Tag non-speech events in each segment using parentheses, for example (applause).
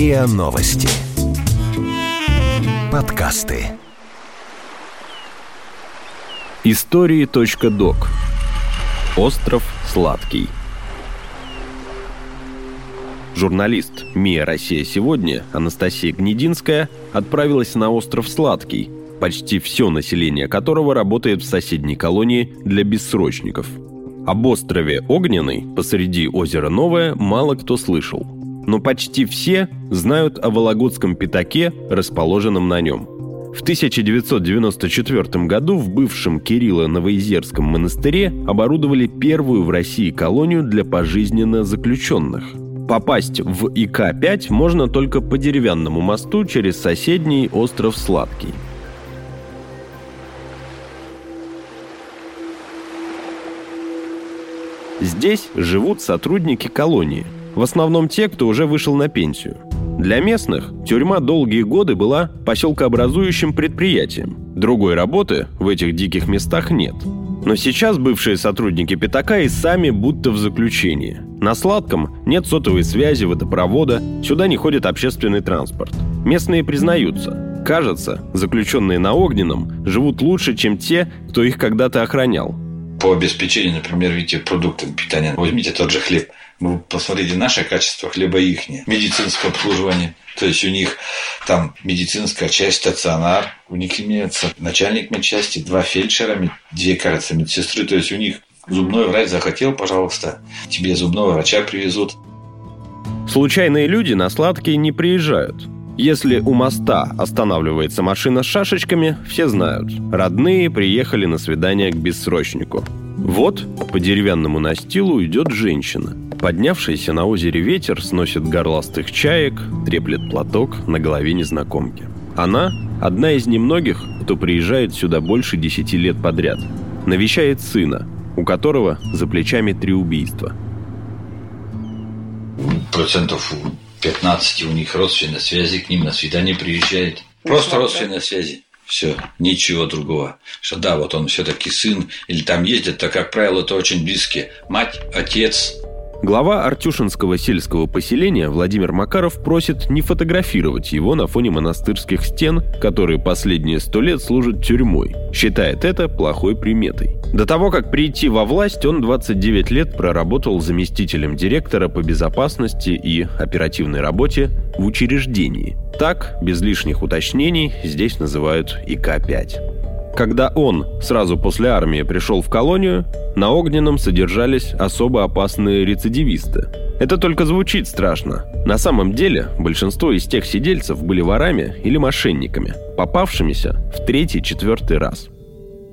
РИА Новости. Подкасты. Истории.док. Остров Сладкий. Журналист «МИА Россия сегодня» Анастасия Гнединская отправилась на остров Сладкий, почти все население которого работает в соседней колонии для бессрочников. Об острове Огненный посреди озера Новое мало кто слышал – но почти все знают о Вологодском пятаке, расположенном на нем. В 1994 году в бывшем Кирилло-Новоизерском монастыре оборудовали первую в России колонию для пожизненно заключенных. Попасть в ИК-5 можно только по деревянному мосту через соседний остров Сладкий. Здесь живут сотрудники колонии – в основном те, кто уже вышел на пенсию. Для местных тюрьма долгие годы была поселкообразующим предприятием. Другой работы в этих диких местах нет. Но сейчас бывшие сотрудники Пятака и сами будто в заключении. На Сладком нет сотовой связи, водопровода, сюда не ходит общественный транспорт. Местные признаются. Кажется, заключенные на Огненном живут лучше, чем те, кто их когда-то охранял. По обеспечению, например, видите, продуктами питания. Возьмите тот же хлеб. Вы посмотрите наше качество хлеба их. Медицинское обслуживание. То есть у них там медицинская часть, стационар. У них имеется начальник медчасти, два фельдшера, две, кажется, медсестры. То есть у них зубной врач захотел, пожалуйста, тебе зубного врача привезут. Случайные люди на сладкие не приезжают. Если у моста останавливается машина с шашечками, все знают. Родные приехали на свидание к бессрочнику. Вот по деревянному настилу идет женщина. Поднявшийся на озере ветер сносит горластых чаек, треплет платок на голове незнакомки. Она – одна из немногих, кто приезжает сюда больше десяти лет подряд. Навещает сына, у которого за плечами три убийства. Процентов 15 у них родственные связи, к ним на свидание приезжает. Просто родственные связи. Все, ничего другого. Что да, вот он все-таки сын, или там ездит, то, как правило, это очень близкие. Мать, отец, Глава Артюшинского сельского поселения Владимир Макаров просит не фотографировать его на фоне монастырских стен, которые последние сто лет служат тюрьмой. Считает это плохой приметой. До того, как прийти во власть, он 29 лет проработал заместителем директора по безопасности и оперативной работе в учреждении. Так, без лишних уточнений, здесь называют ИК-5. Когда он сразу после армии пришел в колонию, на Огненном содержались особо опасные рецидивисты. Это только звучит страшно. На самом деле, большинство из тех сидельцев были ворами или мошенниками, попавшимися в третий-четвертый раз.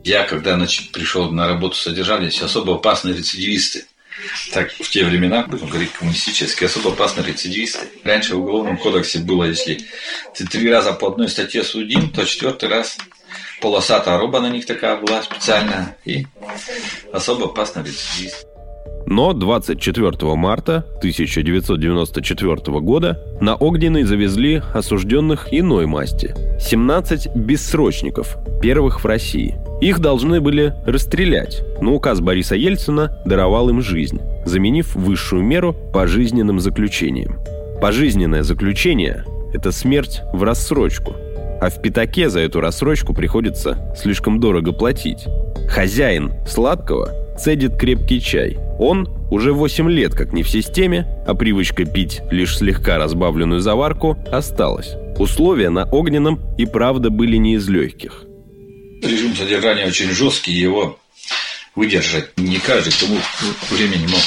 Я, когда значит, пришел на работу, содержались особо опасные рецидивисты. Так, в те времена, будем говорить, коммунистические, особо опасные рецидивисты. Раньше в Уголовном кодексе было, если ты три раза по одной статье судим, то четвертый раз полосатая роба на них такая была специальная и особо опасный рецидивист. Но 24 марта 1994 года на Огненный завезли осужденных иной масти. 17 бессрочников, первых в России. Их должны были расстрелять, но указ Бориса Ельцина даровал им жизнь, заменив высшую меру пожизненным заключением. Пожизненное заключение – это смерть в рассрочку – а в пятаке за эту рассрочку приходится слишком дорого платить. Хозяин сладкого цедит крепкий чай. Он уже 8 лет как не в системе, а привычка пить лишь слегка разбавленную заварку осталась. Условия на огненном и правда были не из легких. Режим содержания очень жесткий, его выдержать не каждый, тому времени мог.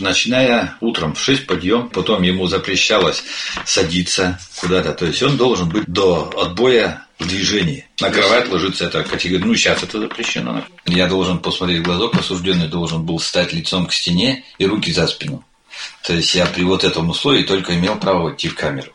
Начиная утром в 6 подъем, потом ему запрещалось садиться куда-то. То есть он должен быть до отбоя в движении. На кровать ложиться это категория. Ну, сейчас это запрещено. Я должен посмотреть в глазок, осужденный должен был стать лицом к стене и руки за спину. То есть я при вот этом условии только имел право войти в камеру.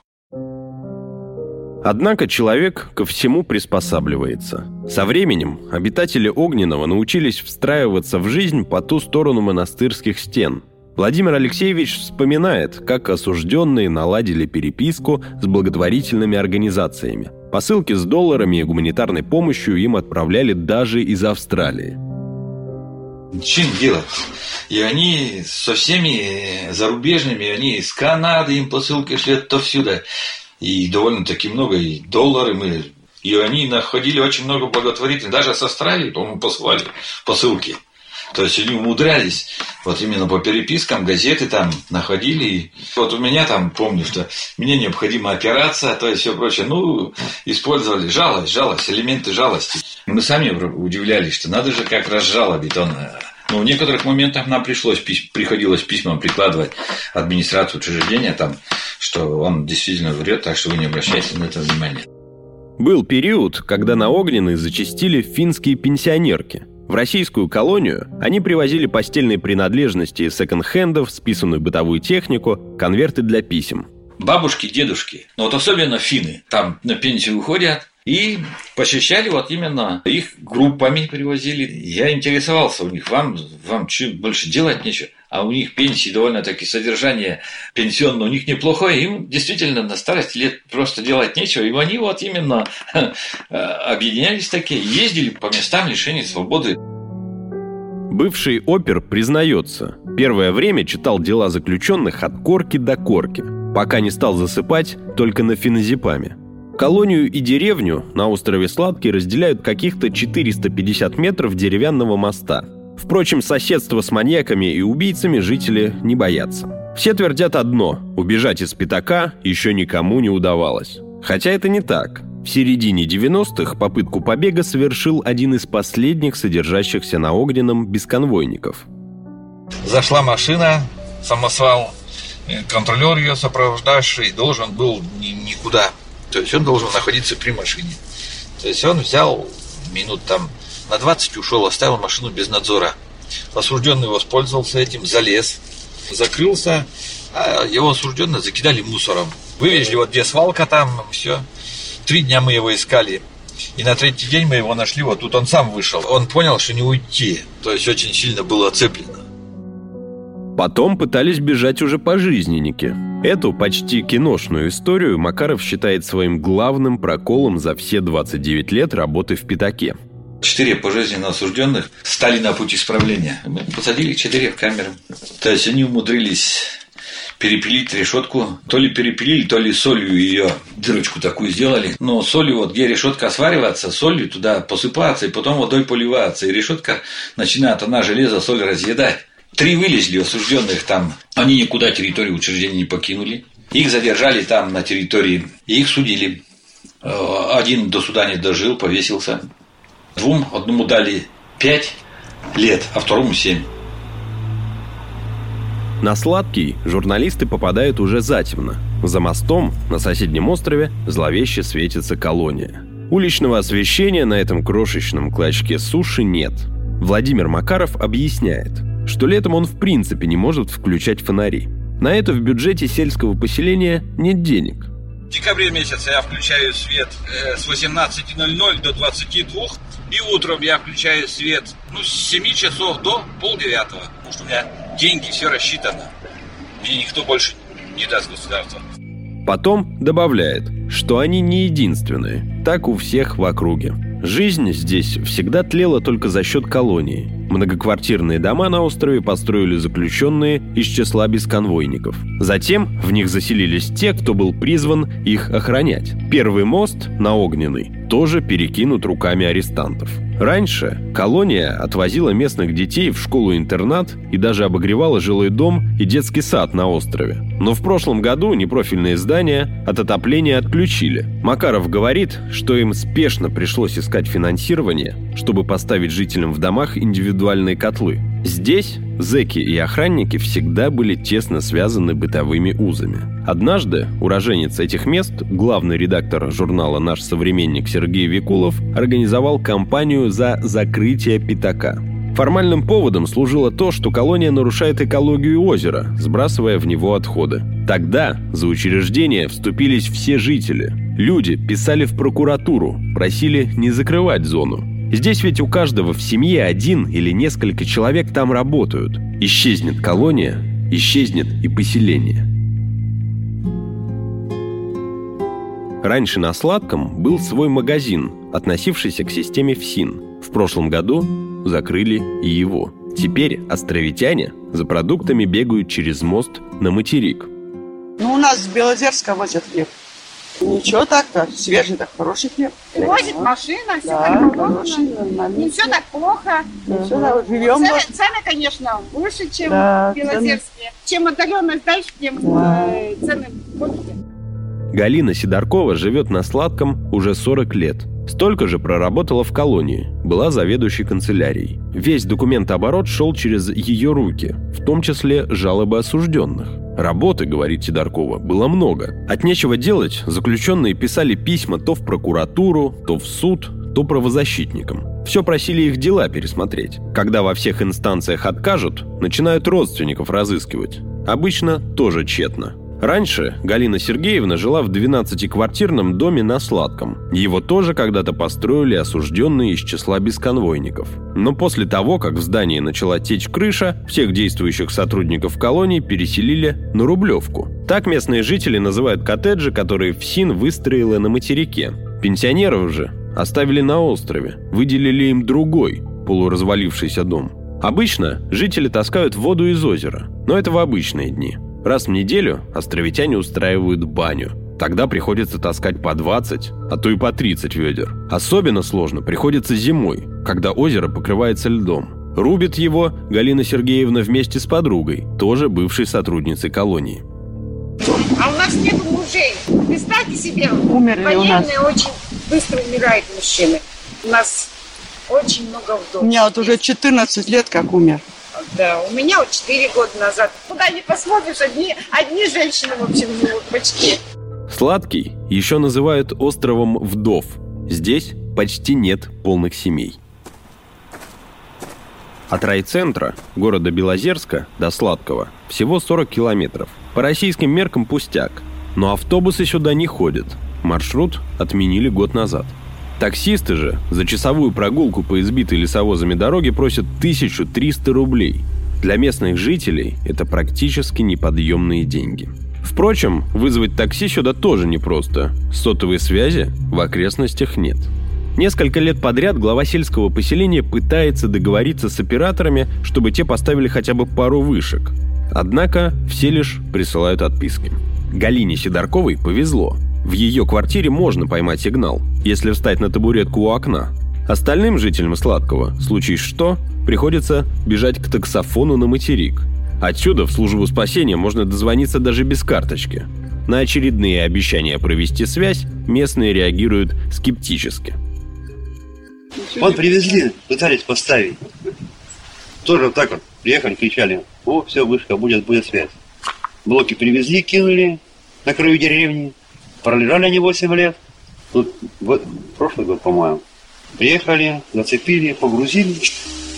Однако человек ко всему приспосабливается. Со временем обитатели Огненного научились встраиваться в жизнь по ту сторону монастырских стен. Владимир Алексеевич вспоминает, как осужденные наладили переписку с благотворительными организациями. Посылки с долларами и гуманитарной помощью им отправляли даже из Австралии. Чем делать? И они со всеми зарубежными, они из Канады им посылки шли отовсюда. И довольно-таки много, и доллары мы... И они находили очень много благотворительных. Даже с Австралии, по-моему, посылали посылки. То есть они умудрялись, вот именно по перепискам, газеты там находили. И вот у меня там, помню, что мне необходима операция, то есть все прочее. Ну, использовали жалость, жалость, элементы жалости. Мы сами удивлялись, что надо же как разжалобить он но в некоторых моментах нам пришлось, приходилось письма прикладывать администрацию учреждения, там, что он действительно врет, так что вы не обращайте на это внимания. Был период, когда на Огненной зачастили финские пенсионерки. В российскую колонию они привозили постельные принадлежности из секонд-хендов, списанную бытовую технику, конверты для писем. Бабушки, дедушки, но вот особенно финны, там на пенсию уходят, и посещали вот именно их группами привозили. Я интересовался у них, вам, вам больше делать нечего? А у них пенсии довольно-таки содержание пенсионное у них неплохое. Им действительно на старости лет просто делать нечего. И они вот именно объединялись такие, ездили по местам лишения свободы. Бывший опер признается, первое время читал дела заключенных от корки до корки, пока не стал засыпать только на феназепаме. Колонию и деревню на острове Сладкий разделяют каких-то 450 метров деревянного моста. Впрочем, соседство с маньяками и убийцами жители не боятся. Все твердят одно – убежать из пятака еще никому не удавалось. Хотя это не так. В середине 90-х попытку побега совершил один из последних содержащихся на Огненном бесконвойников. Зашла машина, самосвал, контролер ее сопровождавший должен был никуда то есть он должен находиться при машине. То есть он взял минут там на 20 ушел, оставил машину без надзора. Осужденный воспользовался этим, залез, закрылся, а его осужденные закидали мусором. Вывезли, вот где свалка там, все. Три дня мы его искали. И на третий день мы его нашли, вот тут он сам вышел. Он понял, что не уйти. То есть очень сильно было оцеплено. Потом пытались бежать уже пожизненники. Эту почти киношную историю Макаров считает своим главным проколом за все 29 лет работы в «Пятаке». Четыре пожизненно осужденных стали на путь исправления. Мы посадили четыре в камеру. То есть они умудрились перепилить решетку. То ли перепилили, то ли солью ее дырочку такую сделали. Но солью, вот где решетка сваривается, солью туда посыпаться и потом водой поливаться. И решетка начинает, она железо, соль разъедать. Три вылезли осужденных там. Они никуда территорию учреждения не покинули. Их задержали там на территории. И их судили. Э, один до суда не дожил, повесился. Двум, одному дали пять лет, а второму семь. На Сладкий журналисты попадают уже затемно. За мостом на соседнем острове зловеще светится колония. Уличного освещения на этом крошечном клочке суши нет. Владимир Макаров объясняет – что летом он в принципе не может включать фонари. На это в бюджете сельского поселения нет денег. В декабре месяце я включаю свет э, с 18.00 до 22, и утром я включаю свет ну, с 7 часов до полдевятого, потому что у меня деньги, все рассчитано. Мне никто больше не даст государства. Потом добавляет, что они не единственные, так у всех в округе. Жизнь здесь всегда тлела только за счет колонии – Многоквартирные дома на острове построили заключенные из числа бесконвойников. Затем в них заселились те, кто был призван их охранять. Первый мост на Огненный тоже перекинут руками арестантов. Раньше колония отвозила местных детей в школу-интернат и даже обогревала жилой дом и детский сад на острове. Но в прошлом году непрофильные здания от отопления отключили. Макаров говорит, что им спешно пришлось искать финансирование, чтобы поставить жителям в домах индивидуальные котлы. Здесь зэки и охранники всегда были тесно связаны бытовыми узами. Однажды уроженец этих мест, главный редактор журнала «Наш современник» Сергей Викулов, организовал кампанию за закрытие пятака. Формальным поводом служило то, что колония нарушает экологию озера, сбрасывая в него отходы. Тогда за учреждение вступились все жители. Люди писали в прокуратуру, просили не закрывать зону. Здесь ведь у каждого в семье один или несколько человек там работают. Исчезнет колония, исчезнет и поселение. Раньше на Сладком был свой магазин, относившийся к системе ФСИН. В прошлом году закрыли и его – Теперь островитяне за продуктами бегают через мост на материк. Ну, у нас с Белозерска возят хлеб. Ничего так, так свежий, так хороший хлеб. Возит машина, все Да, так положено. все так плохо. Всё так, живем Цены, вот. цены, конечно, выше, чем Да, в Белозерске. Чем отдаленность дальше, тем Да. э, цены больше. Галина Сидоркова живет на Сладком уже 40 лет. Столько же проработала в колонии, была заведующей канцелярией. Весь документооборот шел через ее руки, в том числе жалобы осужденных. Работы, говорит Сидоркова, было много. От нечего делать заключенные писали письма то в прокуратуру, то в суд, то правозащитникам. Все просили их дела пересмотреть. Когда во всех инстанциях откажут, начинают родственников разыскивать. Обычно тоже тщетно. Раньше Галина Сергеевна жила в 12-квартирном доме на Сладком. Его тоже когда-то построили осужденные из числа бесконвойников. Но после того, как в здании начала течь крыша, всех действующих сотрудников колонии переселили на Рублевку. Так местные жители называют коттеджи, которые ФСИН выстроила на материке. Пенсионеров же оставили на острове, выделили им другой, полуразвалившийся дом. Обычно жители таскают воду из озера, но это в обычные дни. Раз в неделю островитяне устраивают баню. Тогда приходится таскать по 20, а то и по 30 ведер. Особенно сложно приходится зимой, когда озеро покрывается льдом. Рубит его Галина Сергеевна вместе с подругой, тоже бывшей сотрудницей колонии. А у нас нет мужей. Представьте себе, Умерли у нас. военные очень быстро умирают мужчины. У нас очень много вдов. У меня вот уже 14 лет как умер. Да, у меня вот 4 года назад. Куда не посмотришь, одни, одни женщины, в общем, живут почти. Сладкий еще называют островом вдов. Здесь почти нет полных семей. От райцентра, города Белозерска, до Сладкого всего 40 километров. По российским меркам пустяк. Но автобусы сюда не ходят. Маршрут отменили год назад. Таксисты же за часовую прогулку по избитой лесовозами дороге просят 1300 рублей. Для местных жителей это практически неподъемные деньги. Впрочем, вызвать такси сюда тоже непросто. Сотовой связи в окрестностях нет. Несколько лет подряд глава сельского поселения пытается договориться с операторами, чтобы те поставили хотя бы пару вышек. Однако все лишь присылают отписки. Галине Сидорковой повезло. В ее квартире можно поймать сигнал, если встать на табуретку у окна. Остальным жителям Сладкого, случае что, приходится бежать к таксофону на материк. Отсюда в службу спасения можно дозвониться даже без карточки. На очередные обещания провести связь местные реагируют скептически. Вот привезли, пытались поставить. Тоже вот так вот приехали, кричали, о, все, вышка, будет, будет связь. Блоки привезли, кинули на краю деревни. Пролежали они 8 лет. Тут вот, прошлый год, по-моему. Приехали, зацепили, погрузили,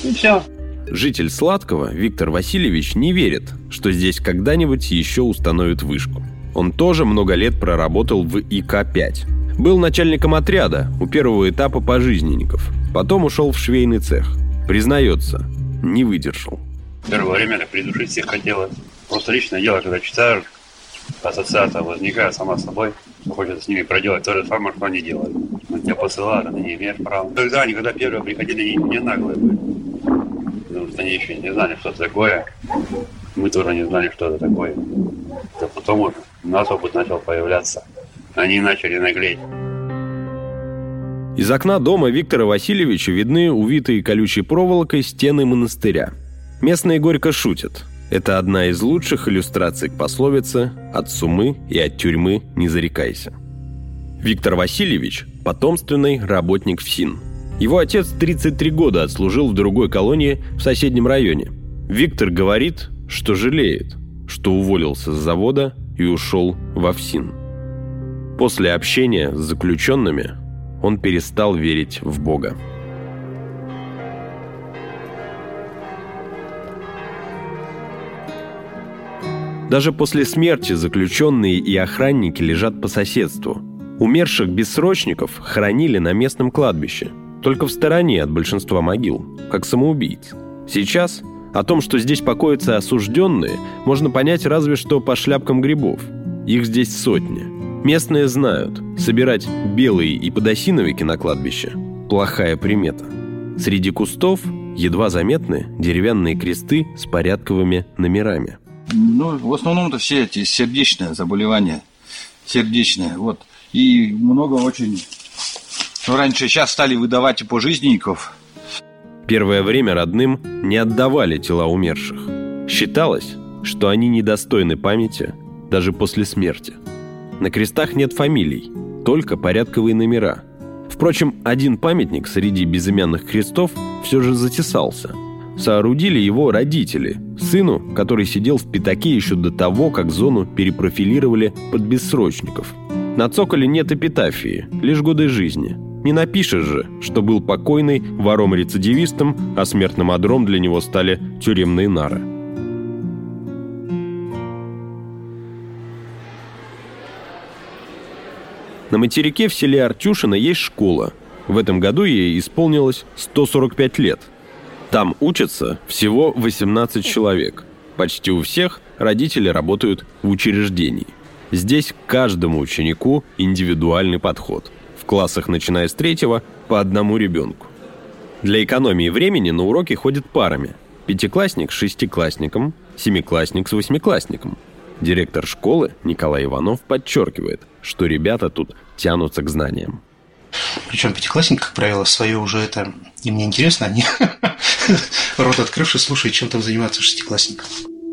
и все. Житель Сладкого Виктор Васильевич не верит, что здесь когда-нибудь еще установят вышку. Он тоже много лет проработал в ИК-5. Был начальником отряда у первого этапа пожизненников. Потом ушел в швейный цех. Признается, не выдержал. Первое время так придушить всех хотелось. Просто личное дело, когда читаешь, ассоциация возникает сама собой, что хочется с ними проделать то же самое, что они делают. Но тебя посылают, а ты не имеешь права. Тогда они, когда первые приходили, они не наглые были. Потому что они еще не знали, что это такое. Мы тоже не знали, что это такое. Да потом уже у нас опыт начал появляться. Они начали наглеть. Из окна дома Виктора Васильевича видны увитые колючей проволокой стены монастыря. Местные горько шутят. Это одна из лучших иллюстраций к пословице «От сумы и от тюрьмы не зарекайся». Виктор Васильевич – потомственный работник ФСИН. Его отец 33 года отслужил в другой колонии в соседнем районе. Виктор говорит, что жалеет, что уволился с завода и ушел во ФСИН. После общения с заключенными он перестал верить в Бога. Даже после смерти заключенные и охранники лежат по соседству. Умерших бессрочников хоронили на местном кладбище, только в стороне от большинства могил, как самоубийц. Сейчас о том, что здесь покоятся осужденные, можно понять разве что по шляпкам грибов. Их здесь сотни. Местные знают, собирать белые и подосиновики на кладбище – плохая примета. Среди кустов едва заметны деревянные кресты с порядковыми номерами. Ну, в основном это все эти сердечные заболевания. Сердечные, вот. И много очень... Ну, раньше сейчас стали выдавать и пожизненников. Первое время родным не отдавали тела умерших. Считалось, что они недостойны памяти даже после смерти. На крестах нет фамилий, только порядковые номера. Впрочем, один памятник среди безымянных крестов все же затесался. Соорудили его родители, сыну, который сидел в пятаке еще до того, как зону перепрофилировали под бессрочников. На цоколе нет эпитафии, лишь годы жизни. Не напишешь же, что был покойный вором-рецидивистом, а смертным одром для него стали тюремные нары. На материке в селе Артюшино есть школа. В этом году ей исполнилось 145 лет. Там учатся всего 18 человек. Почти у всех родители работают в учреждении. Здесь каждому ученику индивидуальный подход. В классах, начиная с третьего, по одному ребенку. Для экономии времени на уроки ходят парами. Пятиклассник с шестиклассником, семиклассник с восьмиклассником. Директор школы Николай Иванов подчеркивает, что ребята тут тянутся к знаниям. Причем пятиклассники, как правило, свое уже это им не интересно, они (laughs) рот открывший слушают, чем там заниматься шестиклассник.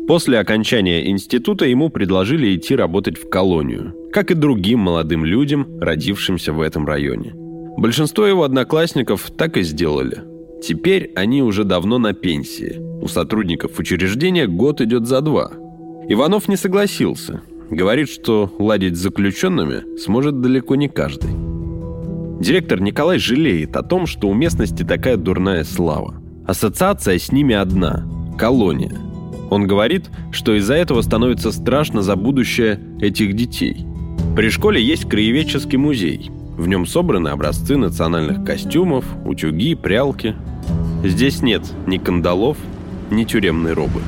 После окончания института ему предложили идти работать в колонию, как и другим молодым людям, родившимся в этом районе. Большинство его одноклассников так и сделали. Теперь они уже давно на пенсии. У сотрудников учреждения год идет за два. Иванов не согласился. Говорит, что ладить с заключенными сможет далеко не каждый. Директор Николай жалеет о том, что у местности такая дурная слава. Ассоциация с ними одна – колония. Он говорит, что из-за этого становится страшно за будущее этих детей. При школе есть краеведческий музей. В нем собраны образцы национальных костюмов, утюги, прялки. Здесь нет ни кандалов, ни тюремной робы.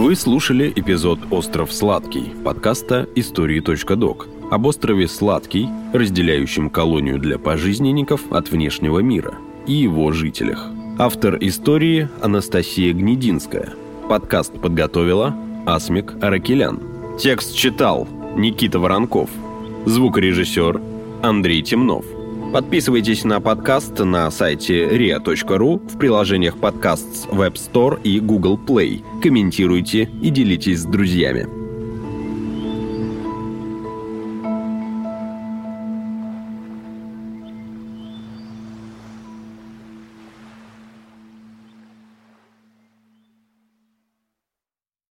Вы слушали эпизод «Остров Сладкий» подкаста «Истории.док» об острове Сладкий, разделяющем колонию для пожизненников от внешнего мира, и его жителях. Автор истории Анастасия Гнединская. Подкаст подготовила Асмик Аракелян. Текст читал Никита Воронков. Звукорежиссер Андрей Темнов. Подписывайтесь на подкаст на сайте ria.ru в приложениях подкаст с Web Store и Google Play. Комментируйте и делитесь с друзьями.